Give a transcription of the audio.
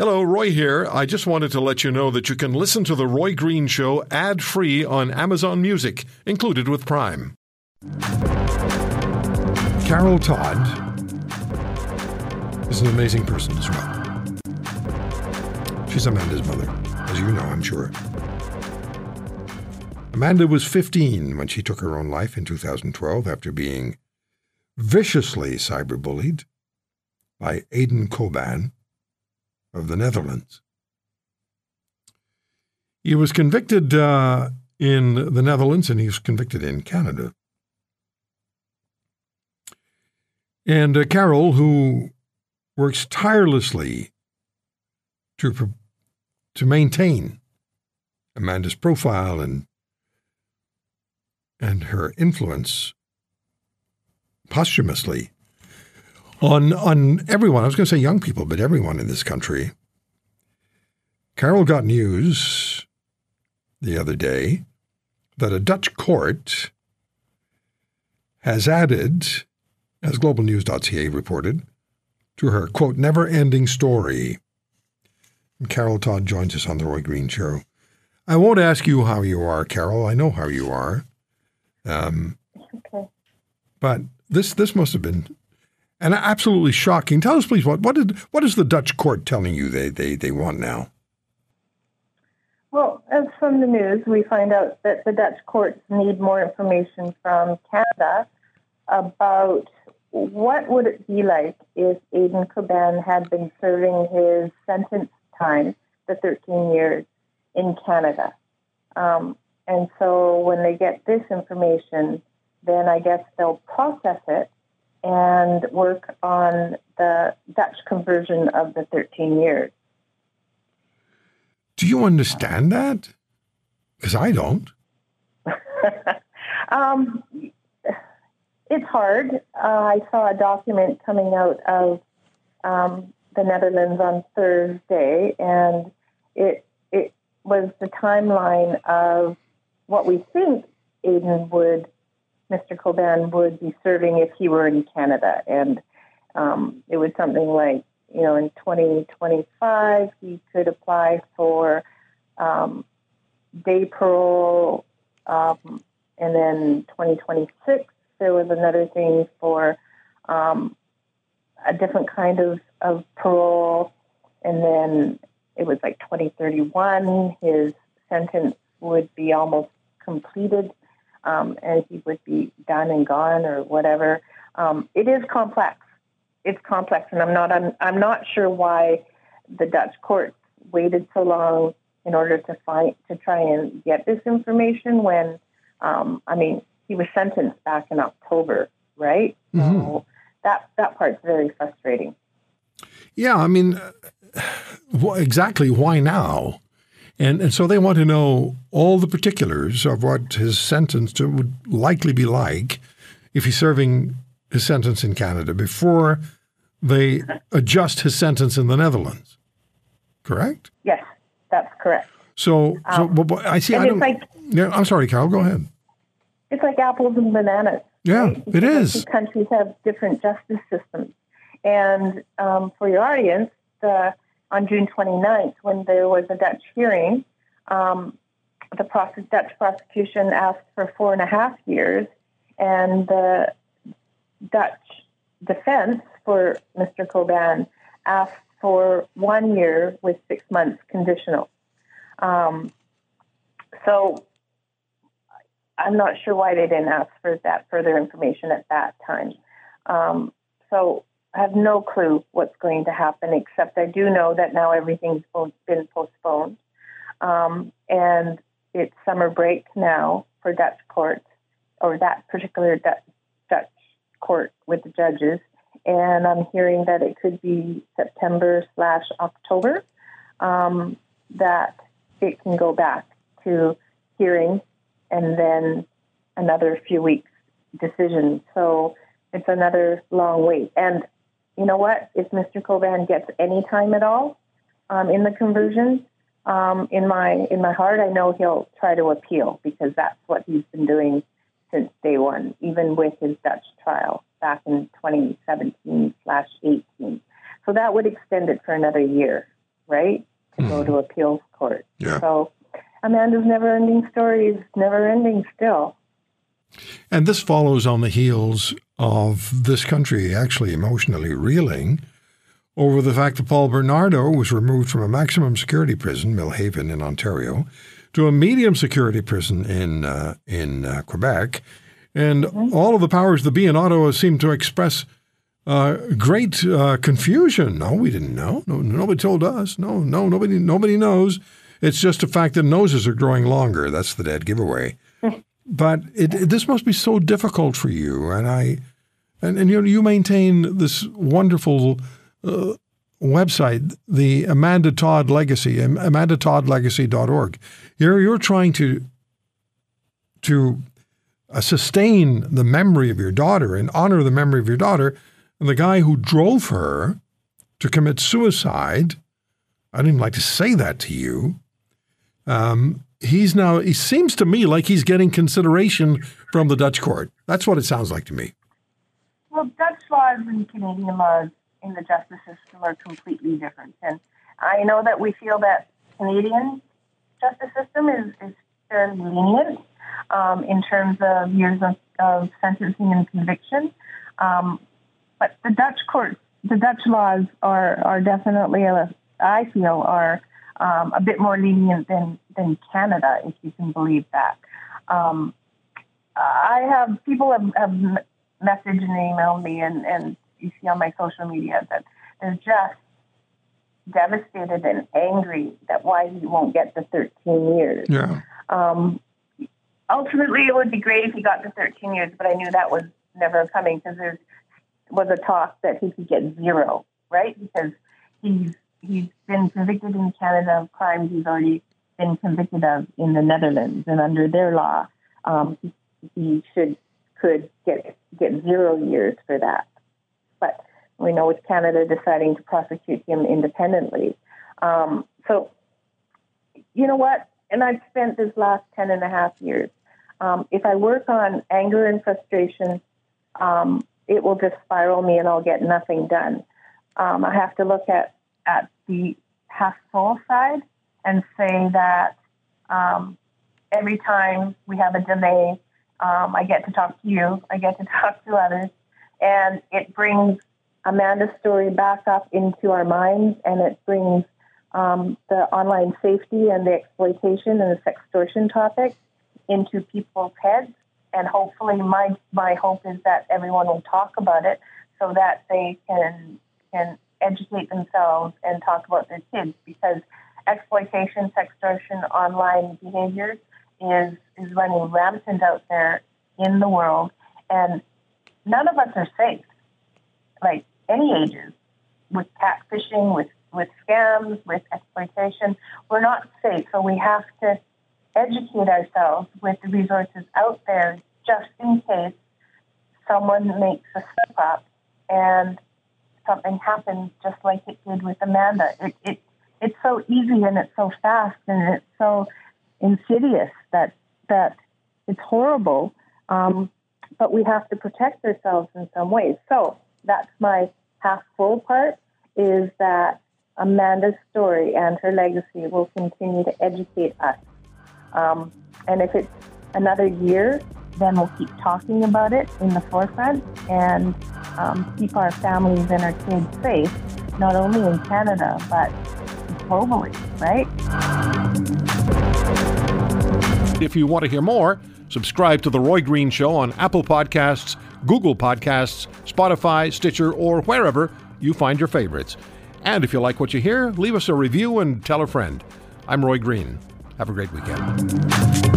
Hello, Roy here. I just wanted to let you know that you can listen to The Roy Green Show ad free on Amazon Music, included with Prime. Carol Todd is an amazing person as well. She's Amanda's mother, as you know, I'm sure. Amanda was 15 when she took her own life in 2012 after being viciously cyberbullied by Aydin Coban of the Netherlands. He was convicted uh, in the Netherlands and he was convicted in Canada. And uh, Carol, who works tirelessly to, to maintain Amanda's profile and, and her influence posthumously on on everyone. I was going to say young people, but everyone in this country. Carol got news the other day that a Dutch court has added, as globalnews.ca reported, to her quote never ending story. And Carol Todd joins us on the Roy Green Show. I won't ask you how you are, Carol. I know how you are. Um, okay. But this this must have been and absolutely shocking. Tell us, please, what what did what is the Dutch court telling you they they, they want now? Well, as from the news, we find out that the Dutch courts need more information from Canada about what would it be like if Aydin Coban had been serving his sentence time, the 13 years, in Canada. Um, and so when they get this information, then I guess they'll process it and work on the Dutch conversion of the 13 years. Do you understand that? Because I don't. um, it's hard. Uh, I saw a document coming out of um, the Netherlands on Thursday, and it it was the timeline of what we think Aydin would Mr. Coban would be serving if he were in Canada. And um, it was something like, you know, in 2025, he could apply for um, day parole. Um, and then 2026, there was another thing for um, a different kind of, of parole. And then it was like 2031, his sentence would be almost completed um, and he would be done and gone or whatever. Um, it is complex. It's complex, and I'm not. I'm, I'm not sure why the Dutch courts waited so long in order to find to try and get this information. When um, I mean, he was sentenced back in October, right? Mm-hmm. So that that part's very frustrating. Yeah, I mean, uh, exactly. Why now? And, and so they want to know all the particulars of what his sentence would likely be like if he's serving his sentence in Canada before they adjust his sentence in the Netherlands. Correct? Yes, that's correct. So, um, so I see. I don't, like, yeah, I'm sorry, Carol. Go ahead. It's like apples and bananas. Yeah, right? it is. Countries have different justice systems, and um, for your audience, the on June 29th when there was a Dutch hearing. Um, the Dutch prosecution asked for four and a half years, and the Dutch defense for Mr. Coban asked for one year with six months conditional. Um, so I'm not sure why they didn't ask for that further information at that time. Um, so I have no clue what's going to happen, except I do know that now everything's been postponed. Um, and it's summer break now for Dutch courts, or that particular Dutch, Dutch court with the judges. And I'm hearing that it could be September slash October um, that it can go back to hearing and then another few weeks decision. So it's another long wait. And you know what? If Mr. Coban gets any time at all um, in the conversion, um, in my in my heart, I know he'll try to appeal because that's what he's been doing since day one, even with his Dutch trial back in 2017 slash 18. So that would extend it for another year, right? To go to appeals court. Yeah. So Amanda's never ending story is never ending still. And this follows on the heels of this country actually emotionally reeling over the fact that Paul Bernardo was removed from a maximum security prison, Millhaven in Ontario, to a medium security prison in uh, in uh, Quebec, and all of the powers that be in Ottawa seem to express uh, great uh, confusion. No, we didn't know. No, nobody told us. No, no, nobody, nobody knows. It's just a fact that noses are growing longer. That's the dead giveaway. But it, it- this must be so difficult for you, and I, and, and you you maintain this wonderful uh, website, the Amanda Todd Legacy, am- AmandaToddLegacy.org. You're you're trying to to uh, sustain the memory of your daughter and honor the memory of your daughter. And the guy who drove her to commit suicide, I don't even like to say that to you. Um, he's now, he seems to me like he's getting consideration from the Dutch court. That's what it sounds like to me. Well, Dutch laws and Canadian laws in the justice system are completely different. And I know that we feel that Canadian justice system is, is fairly lenient um, in terms of years of, of sentencing and conviction. Um, but the Dutch courts, the Dutch laws are, are definitely, uh, I feel, are um, a bit more lenient than, than Canada, if you can believe that. Um, I have people have, have messaged and emailed me, and, and you see on my social media that they're just devastated and angry that why he won't get the 13 years. Yeah. Um, ultimately, it would be great if he got the 13 years, but I knew that was never coming because there was a talk that he could get zero, right? Because he's he's been convicted in Canada of crimes he's already been convicted of in the Netherlands, and under their law, um, he, should could get get zero years for that. But we know with Canada deciding to prosecute him independently, um, so you know what? And I've spent this last 10 and a half years. Um, if I work on anger and frustration, um, it will just spiral me and I'll get nothing done. Um, I have to look at, at the half full side and say that um, every time we have a delay, um, I get to talk to you, I get to talk to others, and it brings Amanda's story back up into our minds and it brings um, the online safety and the exploitation and the sextortion topic into people's heads. And hopefully, my my hope is that everyone will talk about it so that they can can educate themselves and talk about their kids because exploitation, sextortion, online behaviors is is running rampant out there in the world, and none of us are safe. Like any ages, with catfishing, with with scams, with exploitation. We're not safe, so we have to educate ourselves with the resources out there just in case someone makes a slip up and something happens just like it did with Amanda. It, it it's so easy and it's so fast and it's so insidious that that it's horrible. Um, but we have to protect ourselves in some ways. So that's my half full part is that Amanda's story and her legacy will continue to educate us. Um, and if it's another year, then we'll keep talking about it in the forefront and um, keep our families and our kids safe, not only in Canada, but globally, right? If you want to hear more, subscribe to The Roy Green Show on Apple Podcasts, Google Podcasts, Spotify, Stitcher, or wherever you find your favorites. And if you like what you hear, leave us a review and tell a friend. I'm Roy Green. Have a great weekend.